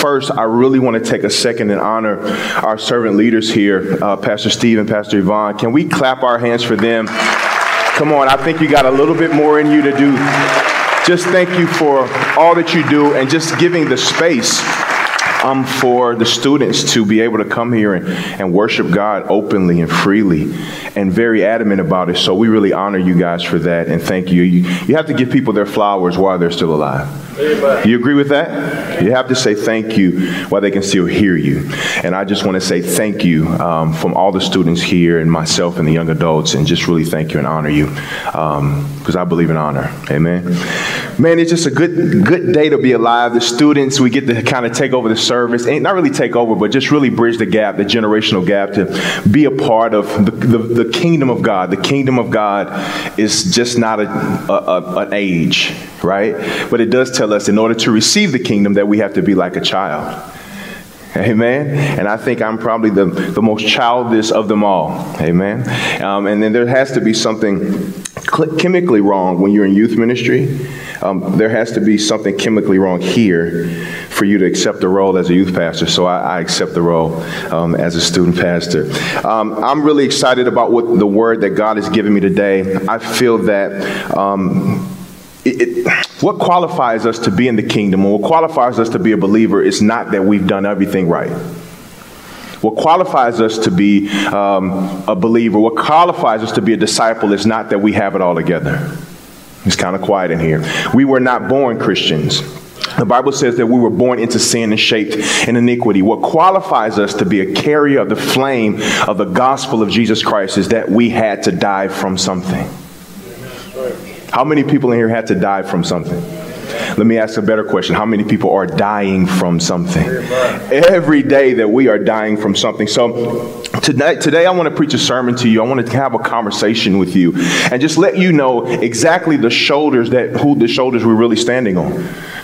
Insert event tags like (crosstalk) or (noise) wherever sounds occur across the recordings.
First, I really want to take a second and honor our servant leaders here, uh, Pastor Steve and Pastor Yvonne. Can we clap our hands for them? Come on, I think you got a little bit more in you to do. Just thank you for all that you do and just giving the space um, for the students to be able to come here and, and worship God openly and freely and very adamant about it. So we really honor you guys for that and thank you. You, you have to give people their flowers while they're still alive. You agree with that? You have to say thank you while they can still hear you. And I just want to say thank you um, from all the students here and myself and the young adults, and just really thank you and honor you because I believe in honor. Amen. Man, it's just a good good day to be alive. The students, we get to kind of take over the service, and not really take over, but just really bridge the gap, the generational gap, to be a part of the, the, the kingdom of God. The kingdom of God is just not a, a, a an age, right? But it does tell us in order to receive the kingdom that we have to be like a child. Amen. And I think I'm probably the, the most childish of them all. Amen. Um, and then there has to be something chemically wrong when you're in youth ministry. Um, there has to be something chemically wrong here for you to accept the role as a youth pastor. So I, I accept the role um, as a student pastor. Um, I'm really excited about what the word that God has given me today. I feel that um, it, it, what qualifies us to be in the kingdom and what qualifies us to be a believer is not that we've done everything right. What qualifies us to be um, a believer, what qualifies us to be a disciple is not that we have it all together. It's kind of quiet in here. We were not born Christians. The Bible says that we were born into sin and shaped in iniquity. What qualifies us to be a carrier of the flame of the gospel of Jesus Christ is that we had to die from something. How many people in here had to die from something? Let me ask a better question. How many people are dying from something? Every day that we are dying from something. So tonight, today I want to preach a sermon to you. I want to have a conversation with you and just let you know exactly the shoulders that who the shoulders we're really standing on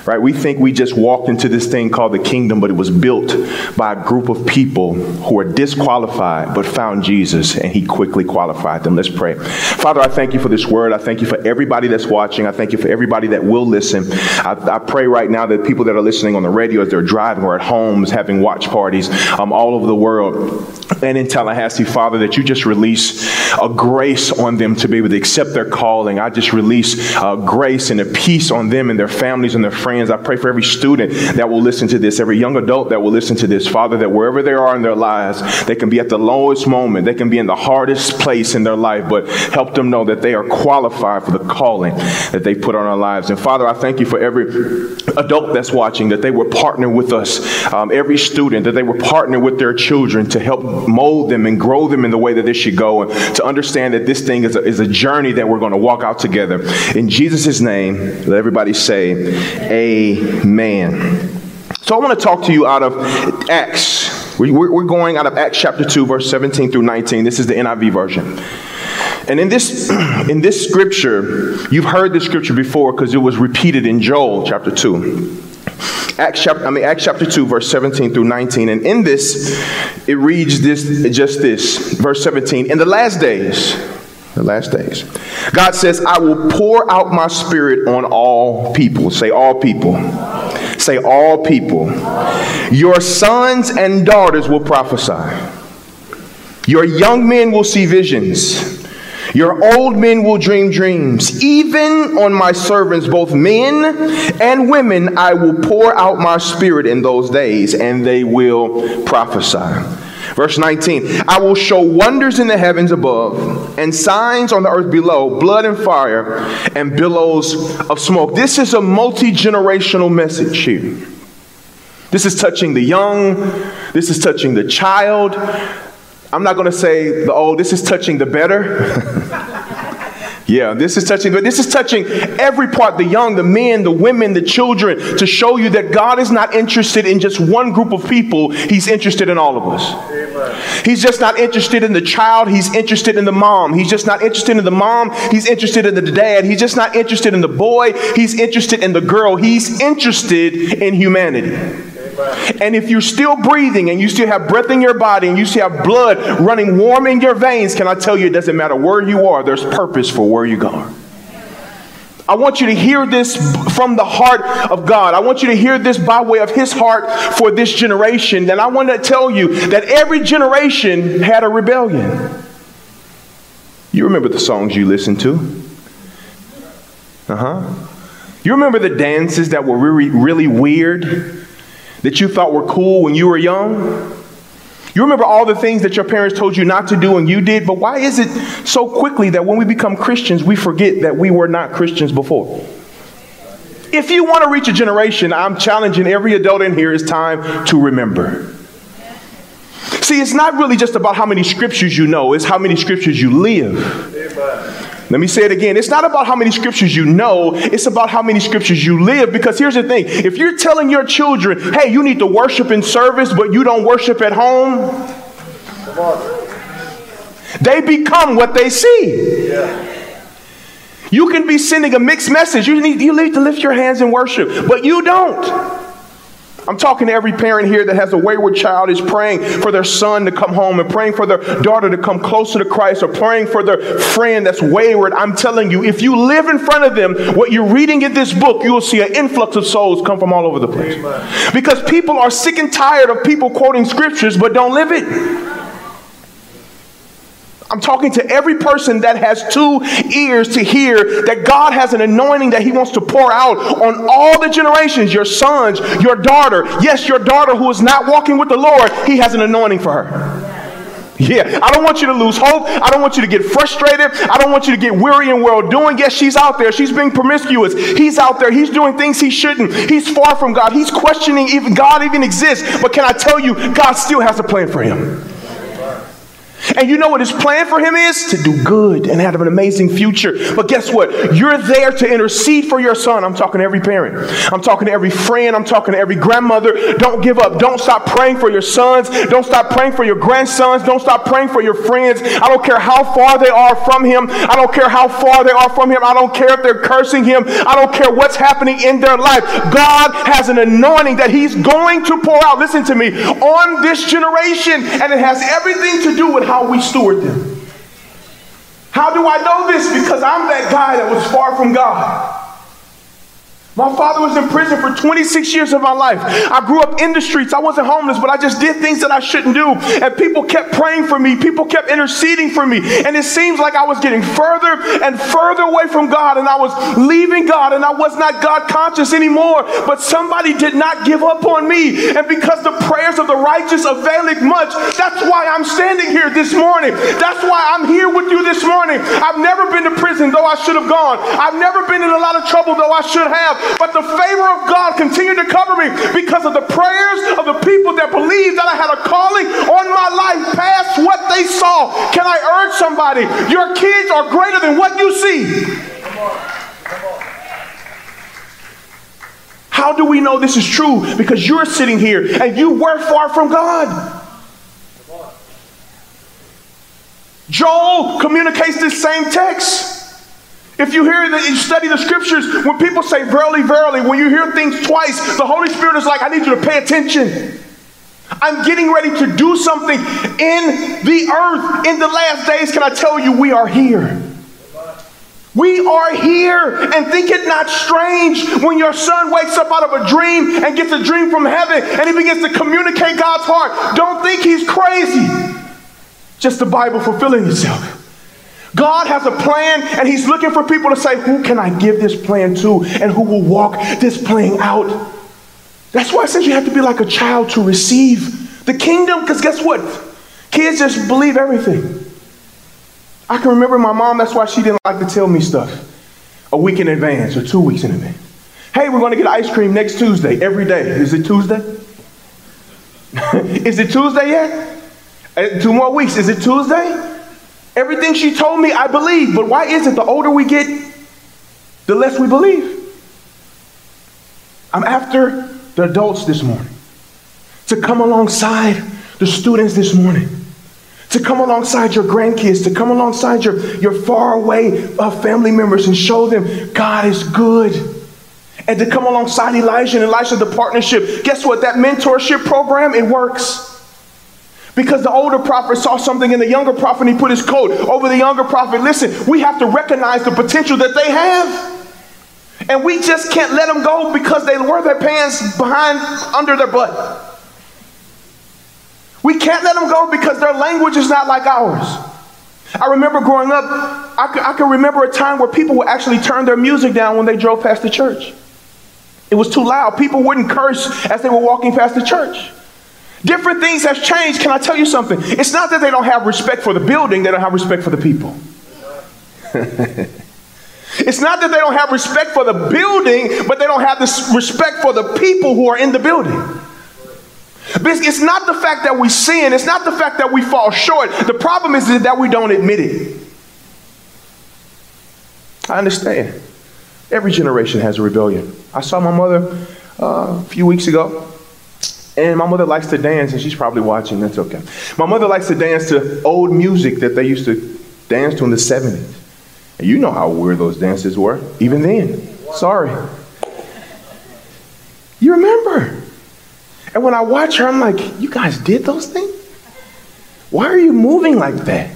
right? We think we just walked into this thing called the kingdom, but it was built by a group of people who are disqualified but found Jesus and he quickly qualified them. Let's pray. Father, I thank you for this word. I thank you for everybody that's watching. I thank you for everybody that will listen. I, I pray right now that people that are listening on the radio as they're driving or at homes having watch parties um, all over the world and in Tallahassee, Father, that you just release a grace on them to be able to accept their calling. I just release uh, grace and a peace on them and their families and their friends. I pray for every student that will listen to this, every young adult that will listen to this, Father, that wherever they are in their lives, they can be at the lowest moment, they can be in the hardest place in their life, but help them know that they are qualified for the calling that they put on our lives. And Father, I thank you for every adult that's watching, that they will partner with us, um, every student, that they will partner with their children to help mold them and grow them in the way that this should go, and to understand that this thing is a, is a journey that we're going to walk out together. In Jesus' name, let everybody say, Amen. So I want to talk to you out of Acts. We're going out of Acts chapter 2, verse 17 through 19. This is the NIV version. And in this, (clears throat) in this scripture, you've heard this scripture before because it was repeated in Joel chapter 2. Acts chapter, I mean Acts chapter 2, verse 17 through 19. And in this, it reads this just this, verse 17. In the last days, the last days. God says, I will pour out my spirit on all people. Say, all people. Say, all people. Your sons and daughters will prophesy. Your young men will see visions. Your old men will dream dreams. Even on my servants, both men and women, I will pour out my spirit in those days, and they will prophesy. Verse 19 I will show wonders in the heavens above and signs on the earth below, blood and fire and billows of smoke. This is a multi generational message here. This is touching the young, this is touching the child. I'm not going to say the old, this is touching the better. (laughs) Yeah, this is touching, but this is touching every part the young, the men, the women, the children to show you that God is not interested in just one group of people, He's interested in all of us. He's just not interested in the child, He's interested in the mom. He's just not interested in the mom, He's interested in the dad. He's just not interested in the boy, He's interested in the girl. He's interested in humanity. And if you're still breathing and you still have breath in your body and you still have blood running warm in your veins, can I tell you it doesn't matter where you are, there's purpose for where you're going. I want you to hear this from the heart of God. I want you to hear this by way of His heart for this generation. And I want to tell you that every generation had a rebellion. You remember the songs you listened to? Uh huh. You remember the dances that were really, really weird that you thought were cool when you were young? You remember all the things that your parents told you not to do and you did, but why is it so quickly that when we become Christians, we forget that we were not Christians before? If you want to reach a generation, I'm challenging every adult in here, it's time to remember. See, it's not really just about how many scriptures you know, it's how many scriptures you live. Amen. Let me say it again. It's not about how many scriptures you know, it's about how many scriptures you live. Because here's the thing if you're telling your children, hey, you need to worship in service, but you don't worship at home, they become what they see. You can be sending a mixed message. You need, you need to lift your hands and worship, but you don't. I'm talking to every parent here that has a wayward child is praying for their son to come home and praying for their daughter to come closer to Christ or praying for their friend that's wayward. I'm telling you, if you live in front of them, what you're reading in this book, you will see an influx of souls come from all over the place. Because people are sick and tired of people quoting scriptures but don't live it. I'm talking to every person that has two ears to hear that God has an anointing that He wants to pour out on all the generations your sons, your daughter. Yes, your daughter who is not walking with the Lord, He has an anointing for her. Yeah, I don't want you to lose hope. I don't want you to get frustrated. I don't want you to get weary and well doing. Yes, she's out there. She's being promiscuous. He's out there. He's doing things he shouldn't. He's far from God. He's questioning even God even exists. But can I tell you, God still has a plan for him. And you know what his plan for him is? To do good and have an amazing future. But guess what? You're there to intercede for your son. I'm talking to every parent. I'm talking to every friend. I'm talking to every grandmother. Don't give up. Don't stop praying for your sons. Don't stop praying for your grandsons. Don't stop praying for your friends. I don't care how far they are from him. I don't care how far they are from him. I don't care if they're cursing him. I don't care what's happening in their life. God has an anointing that he's going to pour out, listen to me, on this generation. And it has everything to do with how we steward them. How do I know this? Because I'm that guy that was far from God. My father was in prison for 26 years of my life. I grew up in the streets. I wasn't homeless, but I just did things that I shouldn't do. And people kept praying for me. People kept interceding for me. And it seems like I was getting further and further away from God. And I was leaving God. And I was not God conscious anymore. But somebody did not give up on me. And because the prayers of the righteous availeth much, that's why I'm standing here this morning. That's why I'm here with you this morning. I've never been to prison, though I should have gone. I've never been in a lot of trouble, though I should have. But the favor of God continued to cover me because of the prayers of the people that believed that I had a calling on my life past what they saw. Can I urge somebody? Your kids are greater than what you see. How do we know this is true? Because you're sitting here and you were far from God. Joel communicates this same text. If you hear that you study the scriptures, when people say verily, verily, when you hear things twice, the Holy Spirit is like, I need you to pay attention. I'm getting ready to do something in the earth in the last days. Can I tell you, we are here. We are here and think it not strange when your son wakes up out of a dream and gets a dream from heaven and he begins to communicate God's heart. Don't think he's crazy. Just the Bible fulfilling itself. God has a plan and He's looking for people to say, Who can I give this plan to and who will walk this plan out? That's why I said you have to be like a child to receive the kingdom because guess what? Kids just believe everything. I can remember my mom, that's why she didn't like to tell me stuff a week in advance or two weeks in advance. Hey, we're going to get ice cream next Tuesday, every day. Is it Tuesday? (laughs) Is it Tuesday yet? Uh, two more weeks. Is it Tuesday? Everything she told me, I believe. But why is it the older we get, the less we believe? I'm after the adults this morning to come alongside the students this morning, to come alongside your grandkids, to come alongside your, your far away uh, family members and show them God is good. And to come alongside Elijah and Elisha, the partnership. Guess what? That mentorship program, it works. Because the older prophet saw something in the younger prophet and he put his coat over the younger prophet. Listen, we have to recognize the potential that they have. And we just can't let them go because they wear their pants behind under their butt. We can't let them go because their language is not like ours. I remember growing up, I can, I can remember a time where people would actually turn their music down when they drove past the church. It was too loud. People wouldn't curse as they were walking past the church. Different things have changed. Can I tell you something? It's not that they don't have respect for the building, they don't have respect for the people. (laughs) it's not that they don't have respect for the building, but they don't have this respect for the people who are in the building. It's not the fact that we sin, it's not the fact that we fall short. The problem is that we don't admit it. I understand. Every generation has a rebellion. I saw my mother uh, a few weeks ago, and my mother likes to dance, and she's probably watching. That's okay. My mother likes to dance to old music that they used to dance to in the 70s. And you know how weird those dances were, even then. Sorry. You remember. And when I watch her, I'm like, you guys did those things? Why are you moving like that?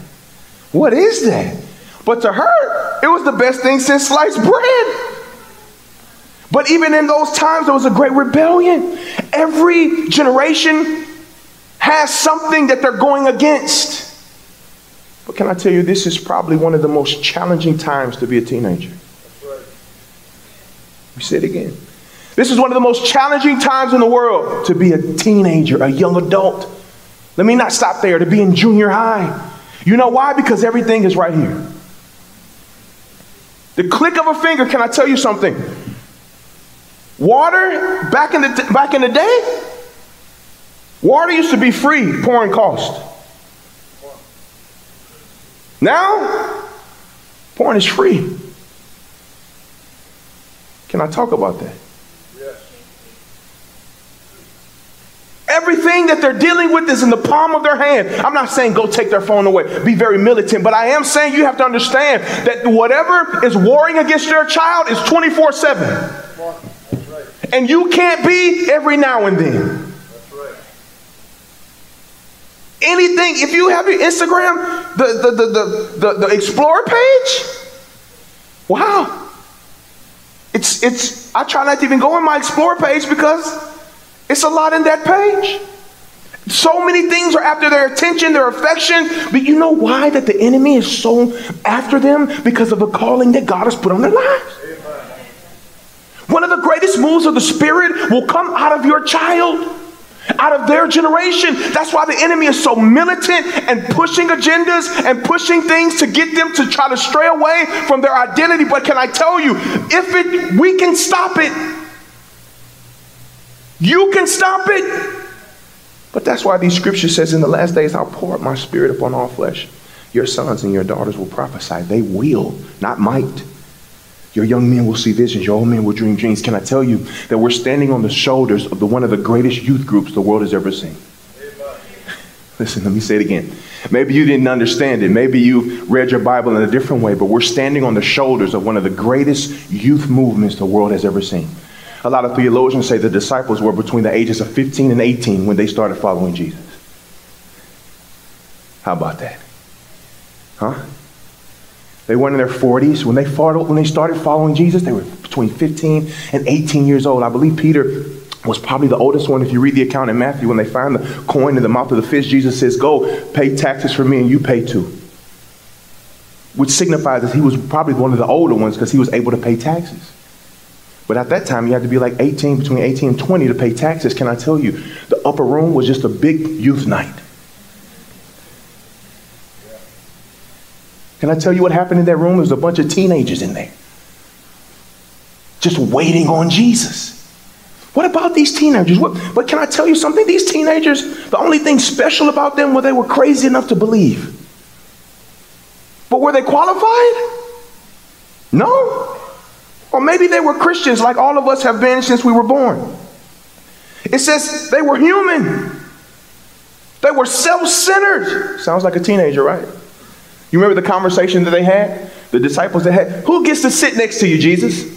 What is that? But to her, it was the best thing since sliced bread. But even in those times, there was a great rebellion. Every generation has something that they're going against. But can I tell you, this is probably one of the most challenging times to be a teenager. We say it again. This is one of the most challenging times in the world to be a teenager, a young adult. Let me not stop there, to be in junior high. You know why? Because everything is right here. The click of a finger, can I tell you something? Water, back in the, back in the day, water used to be free, pouring cost. Now, pouring is free. Can I talk about that? Everything that they're dealing with is in the palm of their hand. I'm not saying go take their phone away, be very militant, but I am saying you have to understand that whatever is warring against their child is 24 7. And you can't be every now and then. Anything, if you have your Instagram, the, the, the, the, the, the page, wow. It's, it's, I try not to even go on my Explore page because it's a lot in that page. So many things are after their attention, their affection. But you know why that the enemy is so after them? Because of the calling that God has put on their lives. One of the greatest moves of the Spirit will come out of your child, out of their generation. That's why the enemy is so militant and pushing agendas and pushing things to get them to try to stray away from their identity. But can I tell you, if it we can stop it, you can stop it. But that's why these scriptures says in the last days I'll pour out my spirit upon all flesh. Your sons and your daughters will prophesy. They will, not might. Your young men will see visions. Your old men will dream dreams. Can I tell you that we're standing on the shoulders of the, one of the greatest youth groups the world has ever seen? (laughs) Listen, let me say it again. Maybe you didn't understand it. Maybe you read your Bible in a different way, but we're standing on the shoulders of one of the greatest youth movements the world has ever seen. A lot of theologians say the disciples were between the ages of 15 and 18 when they started following Jesus. How about that? Huh? They weren't in their 40s. When they, when they started following Jesus, they were between 15 and 18 years old. I believe Peter was probably the oldest one. If you read the account in Matthew, when they find the coin in the mouth of the fish, Jesus says, Go, pay taxes for me, and you pay too. Which signifies that he was probably one of the older ones because he was able to pay taxes. But at that time, you had to be like 18, between 18 and 20 to pay taxes. Can I tell you, the upper room was just a big youth night. Can I tell you what happened in that room? There was a bunch of teenagers in there, just waiting on Jesus. What about these teenagers? What, but can I tell you something? These teenagers, the only thing special about them was they were crazy enough to believe. But were they qualified? No. Or maybe they were Christians like all of us have been since we were born. It says they were human. They were self centered. Sounds like a teenager, right? You remember the conversation that they had? The disciples that had? Who gets to sit next to you, Jesus?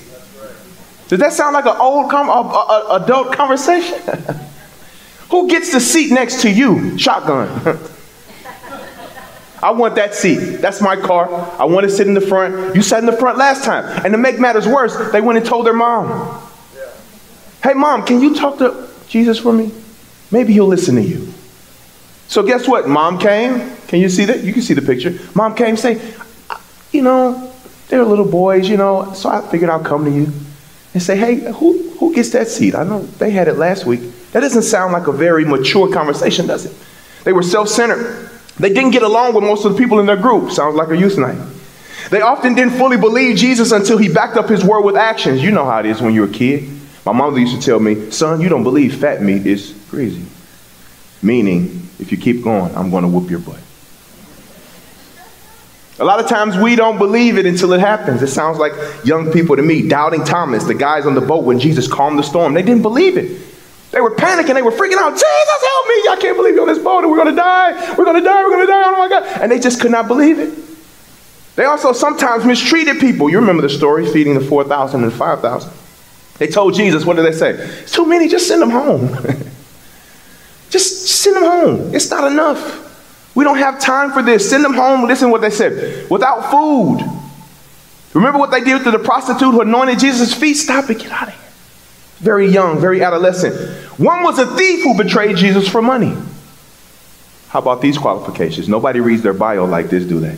Does that sound like an old com- a, a, adult conversation? (laughs) Who gets the seat next to you? Shotgun. (laughs) I want that seat. That's my car. I want to sit in the front. You sat in the front last time. And to make matters worse, they went and told their mom. Hey, mom, can you talk to Jesus for me? Maybe he'll listen to you. So guess what? Mom came. Can you see that? You can see the picture. Mom came say, you know, they're little boys, you know, so I figured I'll come to you and say, hey, who, who gets that seat? I know they had it last week. That doesn't sound like a very mature conversation, does it? They were self centered. They didn't get along with most of the people in their group. Sounds like a youth night. They often didn't fully believe Jesus until he backed up his word with actions. You know how it is when you're a kid. My mother used to tell me, son, you don't believe fat meat is crazy. Meaning, if you keep going, I'm going to whoop your butt. A lot of times we don't believe it until it happens. It sounds like young people to me, doubting Thomas, the guys on the boat when Jesus calmed the storm. They didn't believe it. They were panicking. They were freaking out. Jesus, help me. I can't believe you're on this boat and we're going to die. We're going to die. We're going to die. Oh my God. And they just could not believe it. They also sometimes mistreated people. You remember the story, feeding the 4,000 and 5,000. They told Jesus, what did they say? It's too many. Just send them home. (laughs) just send them home. It's not enough. We don't have time for this. Send them home. Listen to what they said. Without food. Remember what they did to the prostitute who anointed Jesus' feet? Stop it. Get out of here. Very young, very adolescent. One was a thief who betrayed Jesus for money. How about these qualifications? Nobody reads their bio like this, do they?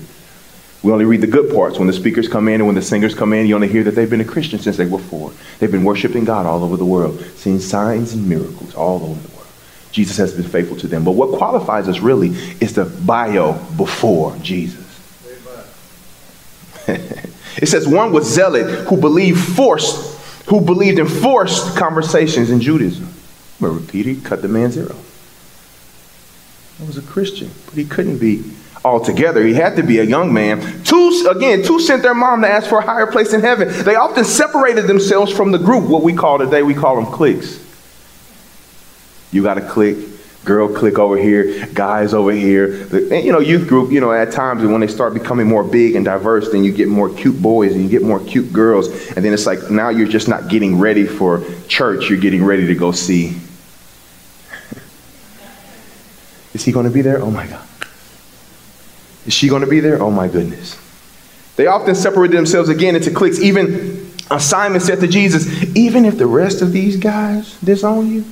We only read the good parts. When the speakers come in and when the singers come in, you only hear that they've been a Christian since they were four. They've been worshiping God all over the world, seeing signs and miracles all over the world. Jesus has been faithful to them. But what qualifies us really is the bio before Jesus. (laughs) it says one was zealot who believed forced, who believed in forced conversations in Judaism. Remember Peter cut the man's ear off. He was a Christian, but he couldn't be altogether. He had to be a young man. Two, again, two sent their mom to ask for a higher place in heaven. They often separated themselves from the group, what we call today, we call them cliques. You got to click. Girl, click over here. Guys over here. And, you know, youth group. You know, at times when they start becoming more big and diverse, then you get more cute boys and you get more cute girls, and then it's like now you're just not getting ready for church. You're getting ready to go see. (laughs) Is he going to be there? Oh my God. Is she going to be there? Oh my goodness. They often separated themselves again into cliques. Even Simon said to Jesus, even if the rest of these guys disown you.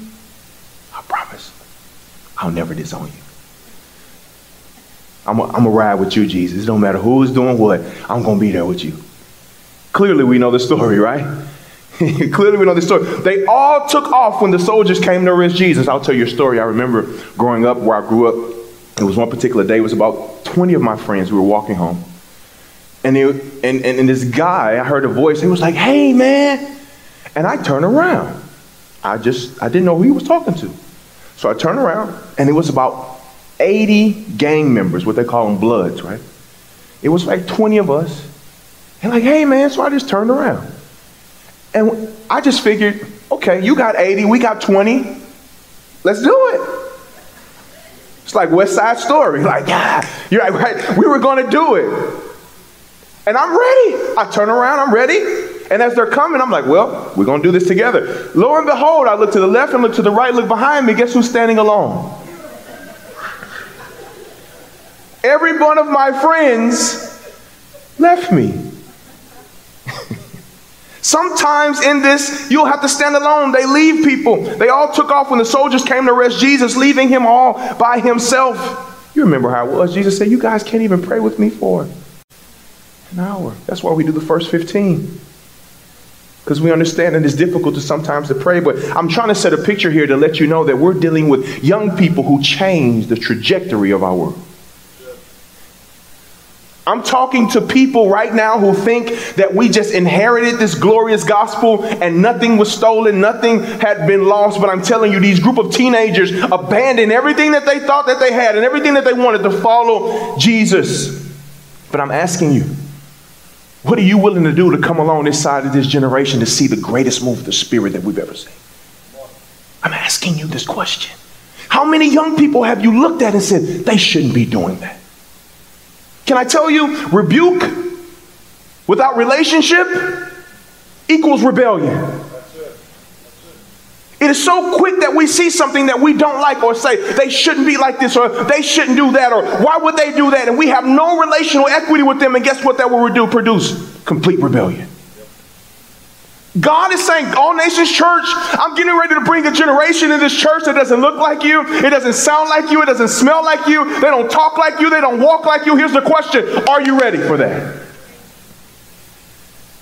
I'll never disown you. I'm going to ride with you, Jesus. It don't matter who's doing what, I'm going to be there with you. Clearly, we know the story, right? (laughs) Clearly, we know the story. They all took off when the soldiers came to arrest Jesus. I'll tell you a story. I remember growing up where I grew up. It was one particular day. It was about 20 of my friends. We were walking home. And, they, and, and, and this guy, I heard a voice. He was like, hey, man. And I turned around. I just, I didn't know who he was talking to. So I turned around, and it was about 80 gang members, what they call them bloods, right? It was like 20 of us. And like, hey man, so I just turned around. And I just figured, okay, you got 80, we got 20. Let's do it. It's like West Side Story. (laughs) Like, yeah, you're right, right. We were gonna do it. And I'm ready. I turn around, I'm ready. And as they're coming, I'm like, well, we're going to do this together. Lo and behold, I look to the left and look to the right, look behind me. Guess who's standing alone? Every one of my friends left me. (laughs) Sometimes in this, you'll have to stand alone. They leave people. They all took off when the soldiers came to arrest Jesus, leaving him all by himself. You remember how it was. Jesus said, You guys can't even pray with me for an hour. That's why we do the first 15 because we understand that it's difficult to sometimes to pray but i'm trying to set a picture here to let you know that we're dealing with young people who change the trajectory of our world I'm talking to people right now who think that we just inherited this glorious gospel and nothing was stolen, nothing had been lost. But I'm telling you, these group of teenagers abandoned everything that they thought that they had and everything that they wanted to follow Jesus. But I'm asking you, what are you willing to do to come along this side of this generation to see the greatest move of the Spirit that we've ever seen? I'm asking you this question. How many young people have you looked at and said, they shouldn't be doing that? Can I tell you, rebuke without relationship equals rebellion. It is so quick that we see something that we don't like or say they shouldn't be like this or they shouldn't do that or why would they do that? And we have no relational equity with them. And guess what that will do? Produce complete rebellion. God is saying, All Nations Church, I'm getting ready to bring a generation in this church that doesn't look like you, it doesn't sound like you, it doesn't smell like you, they don't talk like you, they don't walk like you. Here's the question Are you ready for that?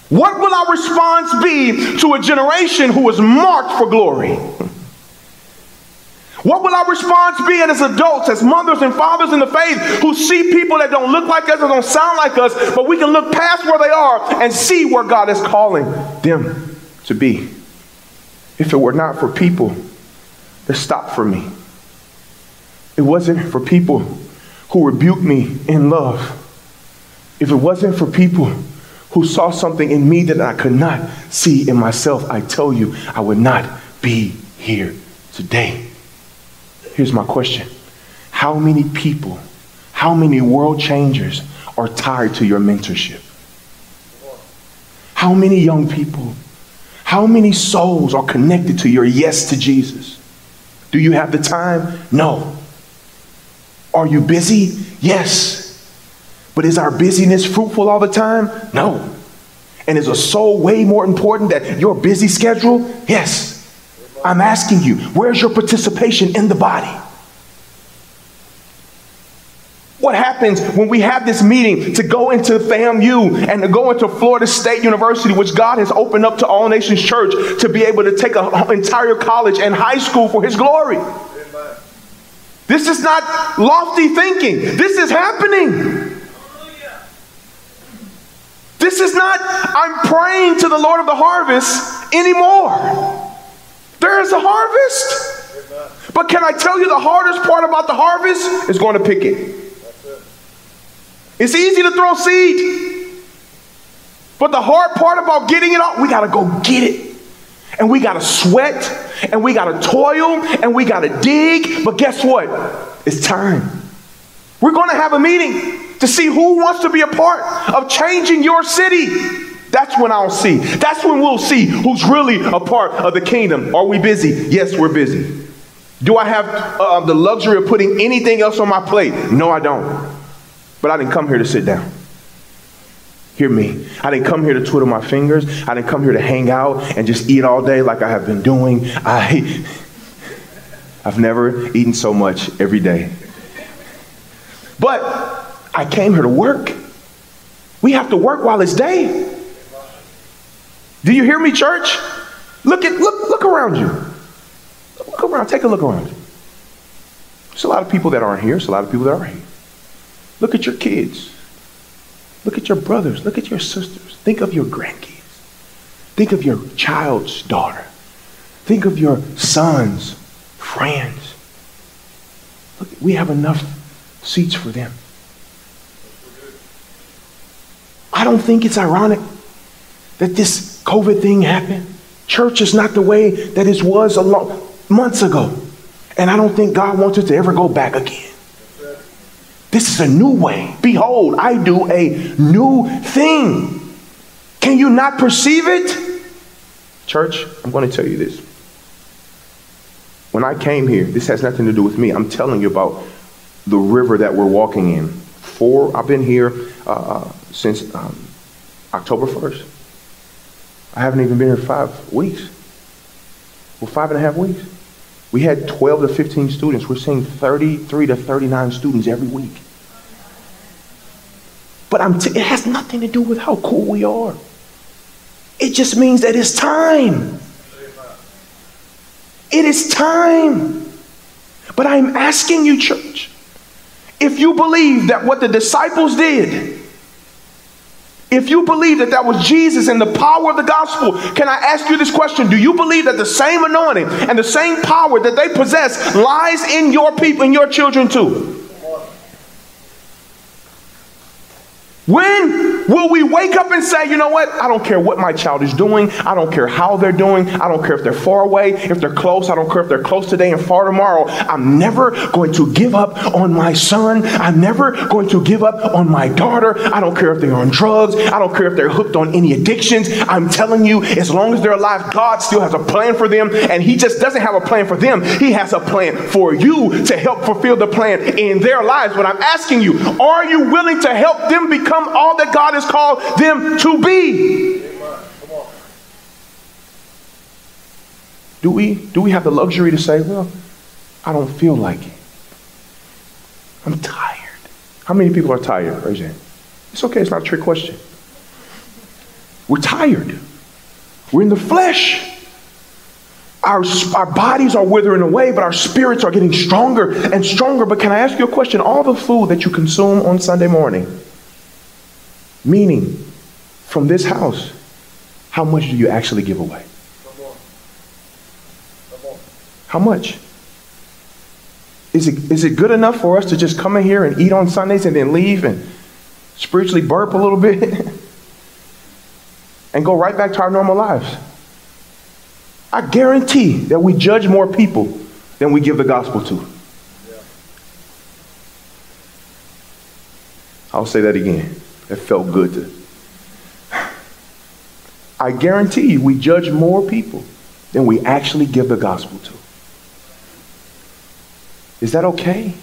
What will our response be to a generation who is marked for glory? What will our response be as adults, as mothers and fathers in the faith who see people that don't look like us or don't sound like us, but we can look past where they are and see where God is calling them to be? If it were not for people that stopped for me, it wasn't for people who rebuked me in love, if it wasn't for people who saw something in me that I could not see in myself, I tell you, I would not be here today. Here's my question How many people, how many world changers are tied to your mentorship? How many young people, how many souls are connected to your yes to Jesus? Do you have the time? No. Are you busy? Yes. But is our busyness fruitful all the time? No. And is a soul way more important than your busy schedule? Yes. I'm asking you, where's your participation in the body? What happens when we have this meeting to go into FAMU and to go into Florida State University, which God has opened up to All Nations Church to be able to take an entire college and high school for His glory? This is not lofty thinking. This is happening. This is not, I'm praying to the Lord of the harvest anymore. There is a harvest. But can I tell you the hardest part about the harvest is going to pick it. It's easy to throw seed. But the hard part about getting it out, we got to go get it. And we got to sweat and we got to toil and we got to dig. But guess what? It's time. We're going to have a meeting to see who wants to be a part of changing your city. That's when I'll see. That's when we'll see who's really a part of the kingdom. Are we busy? Yes, we're busy. Do I have uh, the luxury of putting anything else on my plate? No, I don't. But I didn't come here to sit down. Hear me. I didn't come here to twiddle my fingers. I didn't come here to hang out and just eat all day like I have been doing. I, (laughs) I've never eaten so much every day. But I came here to work. We have to work while it's day. Do you hear me, church? Look at look look around you. Look around. Take a look around you. There's a lot of people that aren't here. There's a lot of people that are here. Look at your kids. Look at your brothers. Look at your sisters. Think of your grandkids. Think of your child's daughter. Think of your son's friends. Look, we have enough seats for them. I don't think it's ironic that this COVID thing happened. Church is not the way that it was a long, months ago. And I don't think God wants it to ever go back again. This is a new way. Behold, I do a new thing. Can you not perceive it? Church, I'm going to tell you this. When I came here, this has nothing to do with me. I'm telling you about the river that we're walking in. Four, I've been here uh, uh since um, October 1st. I haven't even been here five weeks. Well, five and a half weeks. We had 12 to 15 students. We're seeing 33 to 39 students every week. But t- it has nothing to do with how cool we are. It just means that it's time. It is time. But I'm asking you, church, if you believe that what the disciples did if you believe that that was Jesus and the power of the gospel, can I ask you this question? Do you believe that the same anointing and the same power that they possess lies in your people and your children too? When Will we wake up and say, you know what? I don't care what my child is doing. I don't care how they're doing. I don't care if they're far away, if they're close. I don't care if they're close today and far tomorrow. I'm never going to give up on my son. I'm never going to give up on my daughter. I don't care if they're on drugs. I don't care if they're hooked on any addictions. I'm telling you, as long as they're alive, God still has a plan for them. And He just doesn't have a plan for them, He has a plan for you to help fulfill the plan in their lives. But I'm asking you, are you willing to help them become all that God has called them to be? Do we, do we have the luxury to say, well, I don't feel like it? I'm tired. How many people are tired? Raise your hand. It's okay, it's not a trick question. We're tired. We're in the flesh. Our, our bodies are withering away, but our spirits are getting stronger and stronger. But can I ask you a question? All the food that you consume on Sunday morning, meaning from this house, how much do you actually give away? How much? Is it, is it good enough for us to just come in here and eat on Sundays and then leave and spiritually burp a little bit (laughs) and go right back to our normal lives? I guarantee that we judge more people than we give the gospel to. I'll say that again. It felt good to. I guarantee you, we judge more people than we actually give the gospel to. Is that okay?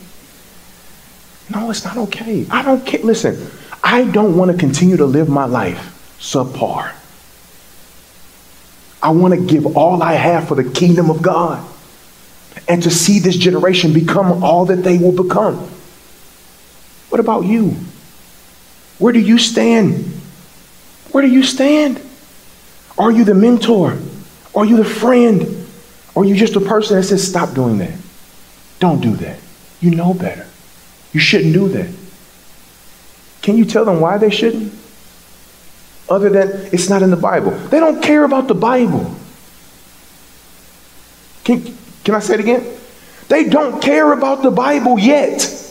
No, it's not okay. I don't care. Listen, I don't want to continue to live my life subpar. I want to give all I have for the kingdom of God and to see this generation become all that they will become. What about you? Where do you stand? Where do you stand? Are you the mentor? Are you the friend? Or are you just a person that says, stop doing that? Don't do that. You know better. You shouldn't do that. Can you tell them why they shouldn't? Other than it's not in the Bible. They don't care about the Bible. Can, can I say it again? They don't care about the Bible yet.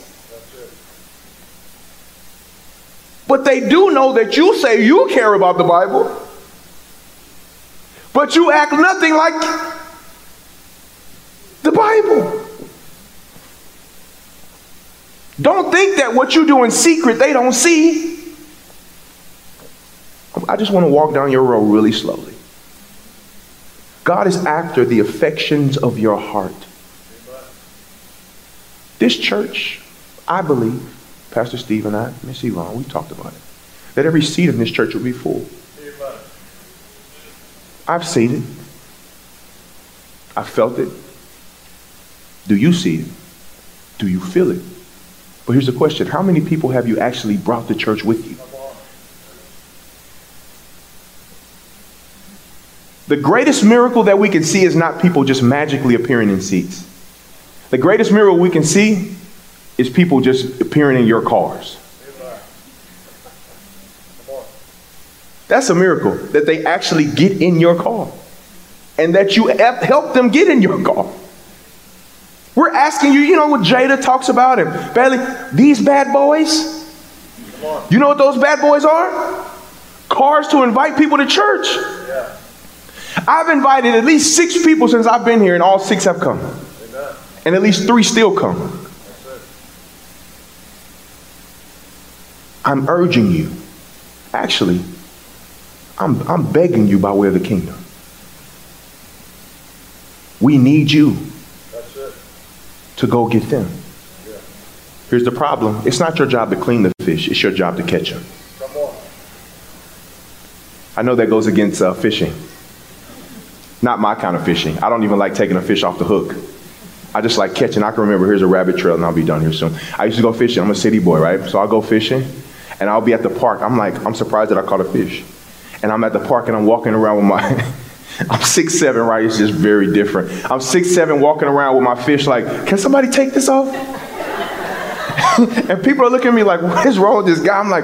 But they do know that you say you care about the Bible. But you act nothing like the Bible. Don't think that what you do in secret they don't see. I just want to walk down your road really slowly. God is after the affections of your heart. This church, I believe, Pastor Steve and I, Miss Yvonne, we talked about it, that every seat in this church will be full. I've seen it. I felt it. Do you see it? Do you feel it? But here's the question How many people have you actually brought to church with you? The greatest miracle that we can see is not people just magically appearing in seats. The greatest miracle we can see is people just appearing in your cars. That's a miracle that they actually get in your car and that you help them get in your car. We're asking you, you know what Jada talks about and Bailey, these bad boys. You know what those bad boys are? Cars to invite people to church. Yeah. I've invited at least six people since I've been here, and all six have come. Amen. And at least three still come. I'm urging you. Actually, I'm, I'm begging you by way of the kingdom. We need you to go get them. Here's the problem it's not your job to clean the fish, it's your job to catch them. I know that goes against uh, fishing. Not my kind of fishing. I don't even like taking a fish off the hook. I just like catching. I can remember here's a rabbit trail and I'll be done here soon. I used to go fishing. I'm a city boy, right? So I'll go fishing and I'll be at the park. I'm like, I'm surprised that I caught a fish. And I'm at the park and I'm walking around with my (laughs) I'm six seven, right? It's just very different. I'm six seven, walking around with my fish. Like, can somebody take this off? (laughs) and people are looking at me like, what is wrong with this guy? I'm like,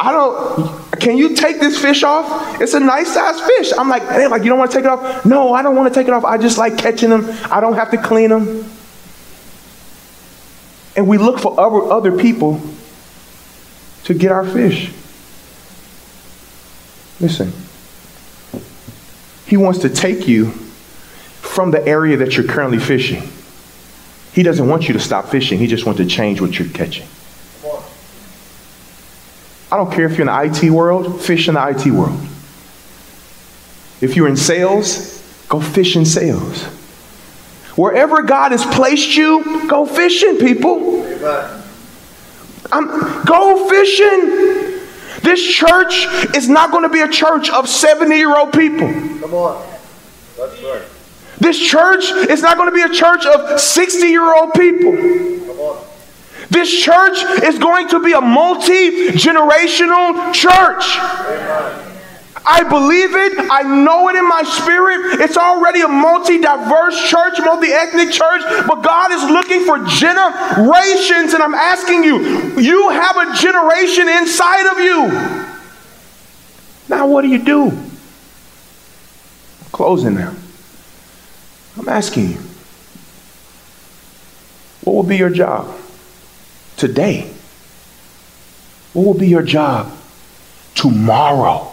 I don't. Can you take this fish off? It's a nice size fish. I'm like, hey, like you don't want to take it off? No, I don't want to take it off. I just like catching them. I don't have to clean them. And we look for other, other people to get our fish. Listen. He wants to take you from the area that you're currently fishing. He doesn't want you to stop fishing. He just wants to change what you're catching. I don't care if you're in the IT world, fish in the IT world. If you're in sales, go fish in sales. Wherever God has placed you, go fishing, people. I'm, go fishing. This church is not going to be a church of 70 year old people. Come on. That's right. This church is not going to be a church of 60 year old people. Come on. This church is going to be a multi generational church. Amen. I believe it. I know it in my spirit. It's already a multi diverse church, multi ethnic church, but God is looking for generations. And I'm asking you, you have a generation inside of you. Now, what do you do? Closing now. I'm asking you, what will be your job today? What will be your job tomorrow?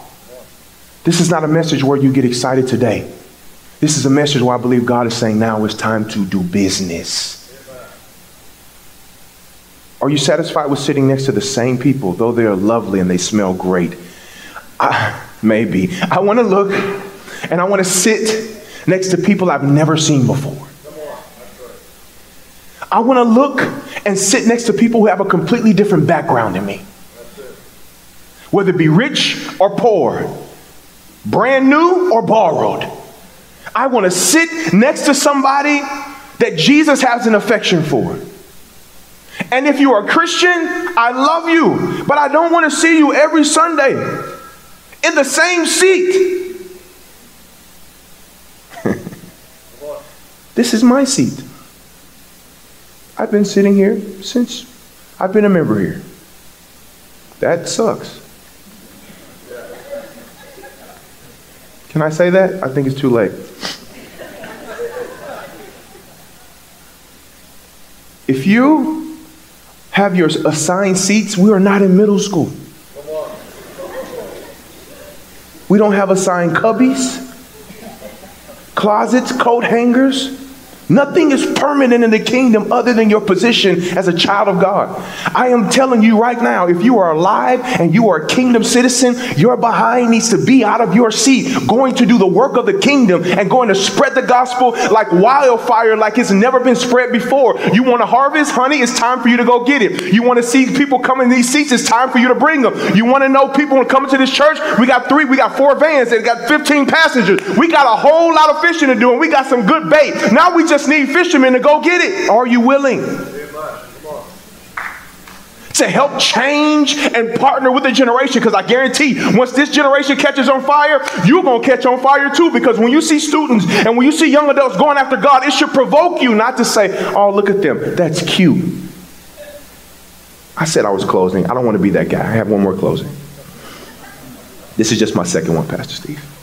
This is not a message where you get excited today. This is a message where I believe God is saying now it's time to do business. Are you satisfied with sitting next to the same people, though they are lovely and they smell great? I, maybe. I want to look and I want to sit next to people I've never seen before. I want to look and sit next to people who have a completely different background than me. Whether it be rich or poor, brand new or borrowed. I want to sit next to somebody that Jesus has an affection for. And if you are a Christian, I love you, but I don't want to see you every Sunday in the same seat. (laughs) this is my seat. I've been sitting here since I've been a member here. That sucks. Can I say that? I think it's too late. If you have your assigned seats, we are not in middle school. We don't have assigned cubbies, closets, coat hangers. Nothing is permanent in the kingdom other than your position as a child of God. I am telling you right now, if you are alive and you are a kingdom citizen, your behind needs to be out of your seat, going to do the work of the kingdom and going to spread the gospel like wildfire, like it's never been spread before. You want to harvest, honey? It's time for you to go get it. You want to see people come in these seats? It's time for you to bring them. You want to know people are coming to this church? We got three, we got four vans that got 15 passengers. We got a whole lot of fishing to do, and we got some good bait. Now we just just need fishermen to go get it. Are you willing? To help change and partner with the generation, because I guarantee once this generation catches on fire, you're to catch on fire too. Because when you see students and when you see young adults going after God, it should provoke you not to say, Oh, look at them. That's cute. I said I was closing. I don't want to be that guy. I have one more closing. This is just my second one, Pastor Steve.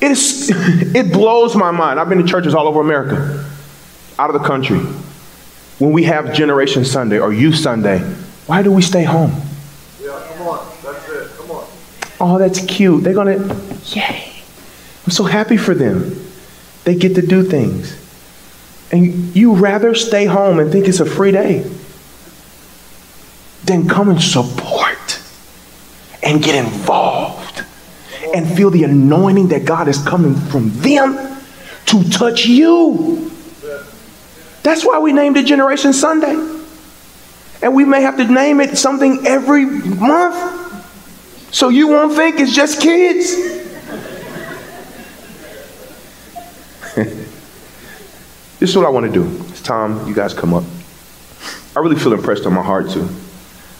It, is, it blows my mind. I've been to churches all over America, out of the country. When we have Generation Sunday or Youth Sunday, why do we stay home? Yeah, come on. That's it. Come on. Oh, that's cute. They're going to, yay. I'm so happy for them. They get to do things. And you rather stay home and think it's a free day than come and support and get involved and feel the anointing that God is coming from them to touch you. That's why we named it Generation Sunday. And we may have to name it something every month. So you won't think it's just kids. (laughs) this is what I want to do. It's time you guys come up. I really feel impressed on my heart too.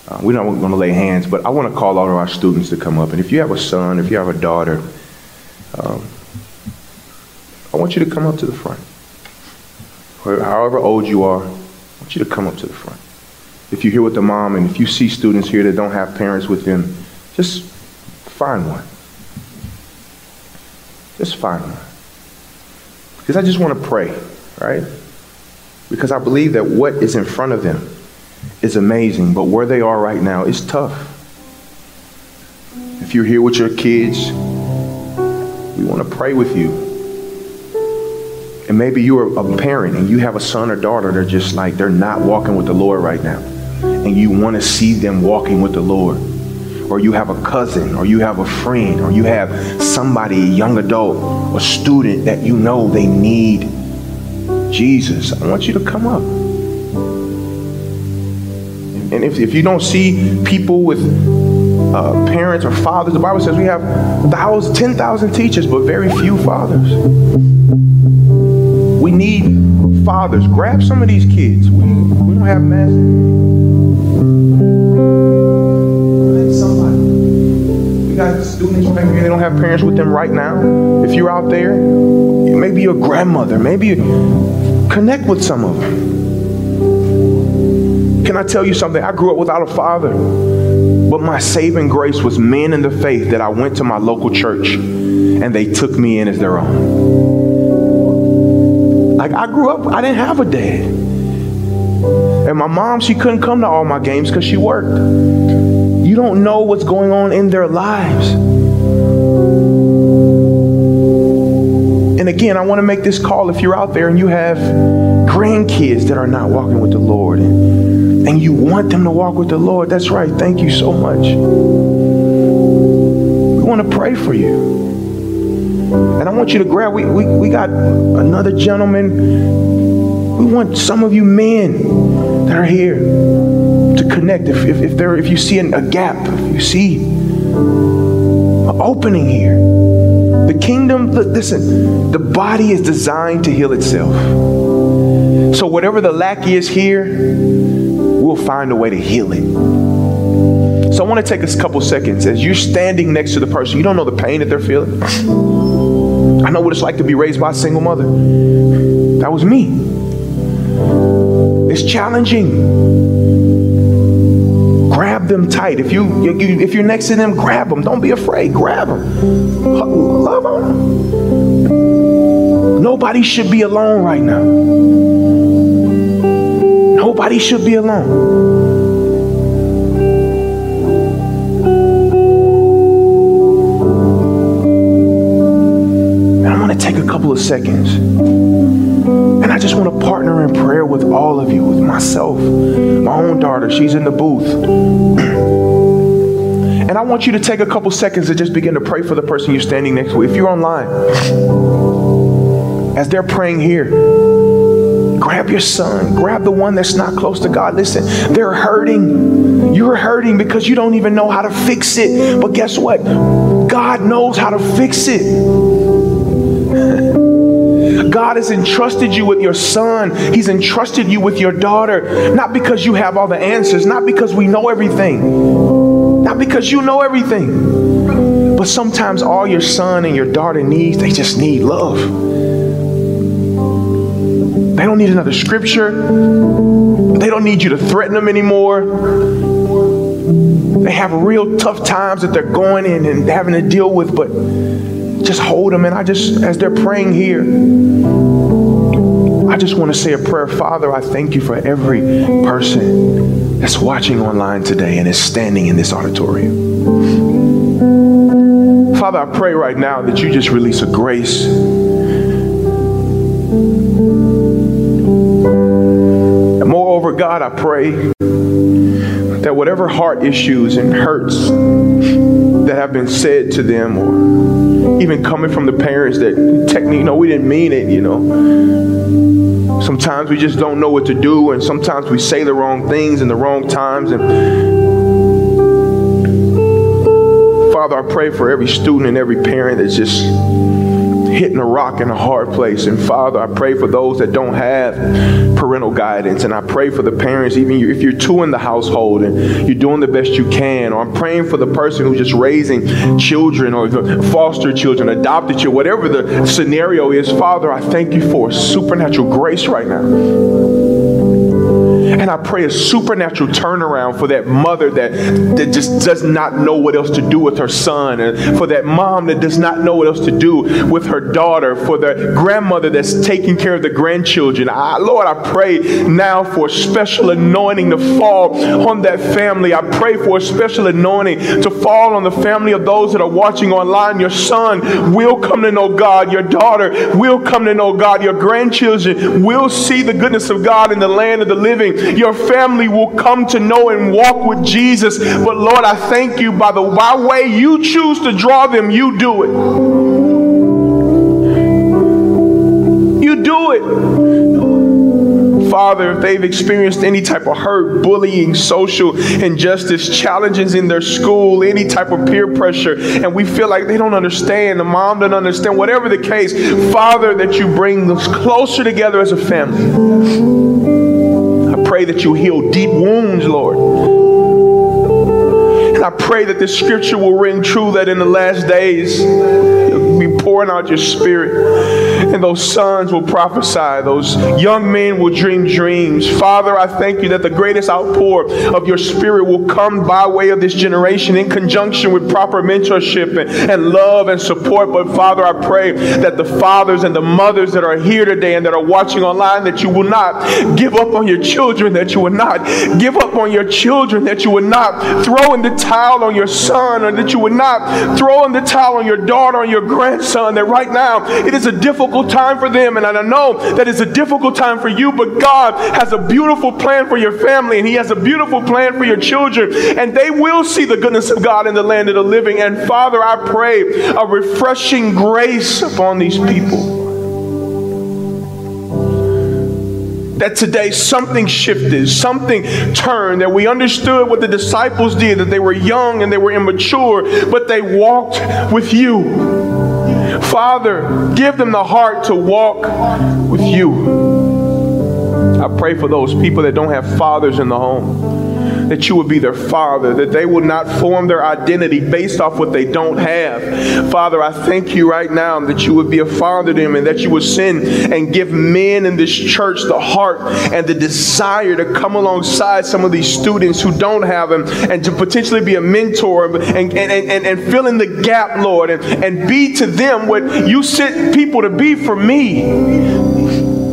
Uh, we're not going to lay hands, but I want to call all of our students to come up. And if you have a son, if you have a daughter, um, I want you to come up to the front. However old you are, I want you to come up to the front. If you're here with the mom and if you see students here that don't have parents with them, just find one. Just find one. Because I just want to pray, right? Because I believe that what is in front of them is amazing, but where they are right now is tough. if you're here with your kids, we want to pray with you. And maybe you're a parent and you have a son or daughter that are just like they're not walking with the Lord right now. And you want to see them walking with the Lord. Or you have a cousin, or you have a friend, or you have somebody, a young adult, a student that you know they need Jesus. I want you to come up. And if, if you don't see people with uh, parents or fathers, the Bible says we have thousands, 10,000 teachers, but very few fathers. We need fathers. Grab some of these kids. We, we don't have masses. got students, maybe they don't have parents with them right now. If you're out there, maybe your grandmother, maybe connect with some of them. Can I tell you something? I grew up without a father, but my saving grace was men in the faith that I went to my local church and they took me in as their own. Like I grew up, I didn't have a dad. And my mom, she couldn't come to all my games because she worked. You don't know what's going on in their lives. And again, I want to make this call if you're out there and you have grandkids that are not walking with the Lord. And, you want them to walk with the Lord, that's right. Thank you so much. We want to pray for you. And I want you to grab, we, we, we got another gentleman. We want some of you men that are here to connect. If, if, if, there, if you see an, a gap, if you see an opening here, the kingdom, listen, the body is designed to heal itself. So whatever the lack is here, we'll find a way to heal it. So I want to take a couple seconds as you're standing next to the person, you don't know the pain that they're feeling. I know what it's like to be raised by a single mother. That was me. It's challenging. Grab them tight. If you, you if you're next to them, grab them. Don't be afraid. Grab them. Love them. Nobody should be alone right now. Nobody should be alone. And I'm going to take a couple of seconds. And I just want to partner in prayer with all of you, with myself, my own daughter. She's in the booth. (clears throat) And I want you to take a couple seconds to just begin to pray for the person you're standing next to. If you're online, as they're praying here, Grab your son. Grab the one that's not close to God. Listen, they're hurting. You're hurting because you don't even know how to fix it. But guess what? God knows how to fix it. (laughs) God has entrusted you with your son. He's entrusted you with your daughter. Not because you have all the answers, not because we know everything, not because you know everything. But sometimes all your son and your daughter needs, they just need love. They don't need another scripture. They don't need you to threaten them anymore. They have real tough times that they're going in and having to deal with, but just hold them. And I just, as they're praying here, I just want to say a prayer. Father, I thank you for every person that's watching online today and is standing in this auditorium. Father, I pray right now that you just release a grace God, I pray that whatever heart issues and hurts that have been said to them, or even coming from the parents that technically, you know, we didn't mean it, you know. Sometimes we just don't know what to do, and sometimes we say the wrong things in the wrong times. And Father, I pray for every student and every parent that's just hitting a rock in a hard place. And Father, I pray for those that don't have parental guidance. And I pray for the parents, even if you're two in the household and you're doing the best you can. Or I'm praying for the person who's just raising children or foster children, adopted children, whatever the scenario is. Father, I thank you for supernatural grace right now. And I pray a supernatural turnaround for that mother that, that just does not know what else to do with her son, and for that mom that does not know what else to do with her daughter, for the grandmother that's taking care of the grandchildren. I, Lord, I pray now for a special anointing to fall on that family. I pray for a special anointing to fall on the family of those that are watching online. Your son will come to know God, your daughter will come to know God, your grandchildren will see the goodness of God in the land of the living. Your family will come to know and walk with Jesus. But Lord, I thank you by the by way you choose to draw them, you do it. You do it. Father, if they've experienced any type of hurt, bullying, social injustice, challenges in their school, any type of peer pressure, and we feel like they don't understand, the mom doesn't understand, whatever the case, Father, that you bring us closer together as a family. Pray that you heal deep wounds, Lord. I pray that this scripture will ring true that in the last days, you'll be pouring out your spirit and those sons will prophesy. Those young men will dream dreams. Father, I thank you that the greatest outpour of your spirit will come by way of this generation in conjunction with proper mentorship and, and love and support. But Father, I pray that the fathers and the mothers that are here today and that are watching online, that you will not give up on your children, that you will not give up on your children, that you would not throw in the on your son, or that you would not throw in the towel on your daughter, on your grandson, that right now it is a difficult time for them, and I know that it's a difficult time for you, but God has a beautiful plan for your family, and He has a beautiful plan for your children, and they will see the goodness of God in the land of the living. And Father, I pray a refreshing grace upon these people. That today something shifted, something turned, that we understood what the disciples did, that they were young and they were immature, but they walked with you. Father, give them the heart to walk with you. I pray for those people that don't have fathers in the home that you would be their father, that they will not form their identity based off what they don't have. Father, I thank you right now that you would be a father to them and that you would send and give men in this church the heart and the desire to come alongside some of these students who don't have them and to potentially be a mentor and, and, and, and fill in the gap, Lord, and, and be to them what you sent people to be for me.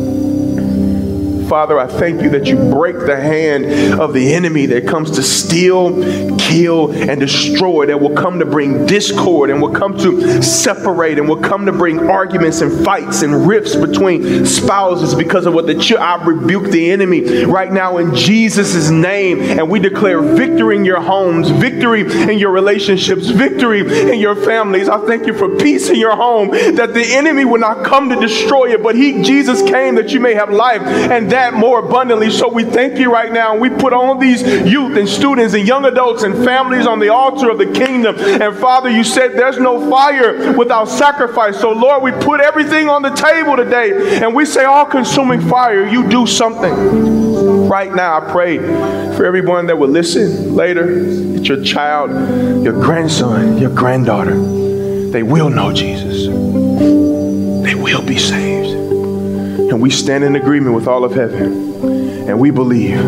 Father, I thank you that you break the hand of the enemy that comes to steal, kill, and destroy, that will come to bring discord and will come to separate and will come to bring arguments and fights and rifts between spouses because of what the ch- I rebuke the enemy right now in Jesus' name. And we declare victory in your homes, victory in your relationships, victory in your families. I thank you for peace in your home, that the enemy will not come to destroy it, but he, Jesus, came that you may have life and that more abundantly. So we thank you right now. And We put all these youth and students and young adults and families on the altar of the kingdom. And Father, you said there's no fire without sacrifice. So Lord, we put everything on the table today and we say, all consuming fire, you do something. Right now, I pray for everyone that will listen later. It's your child, your grandson, your granddaughter. They will know Jesus. They will be saved. And we stand in agreement with all of heaven. And we believe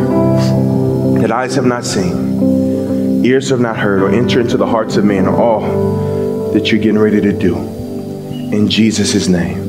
that eyes have not seen, ears have not heard, or enter into the hearts of men all that you're getting ready to do. In Jesus' name.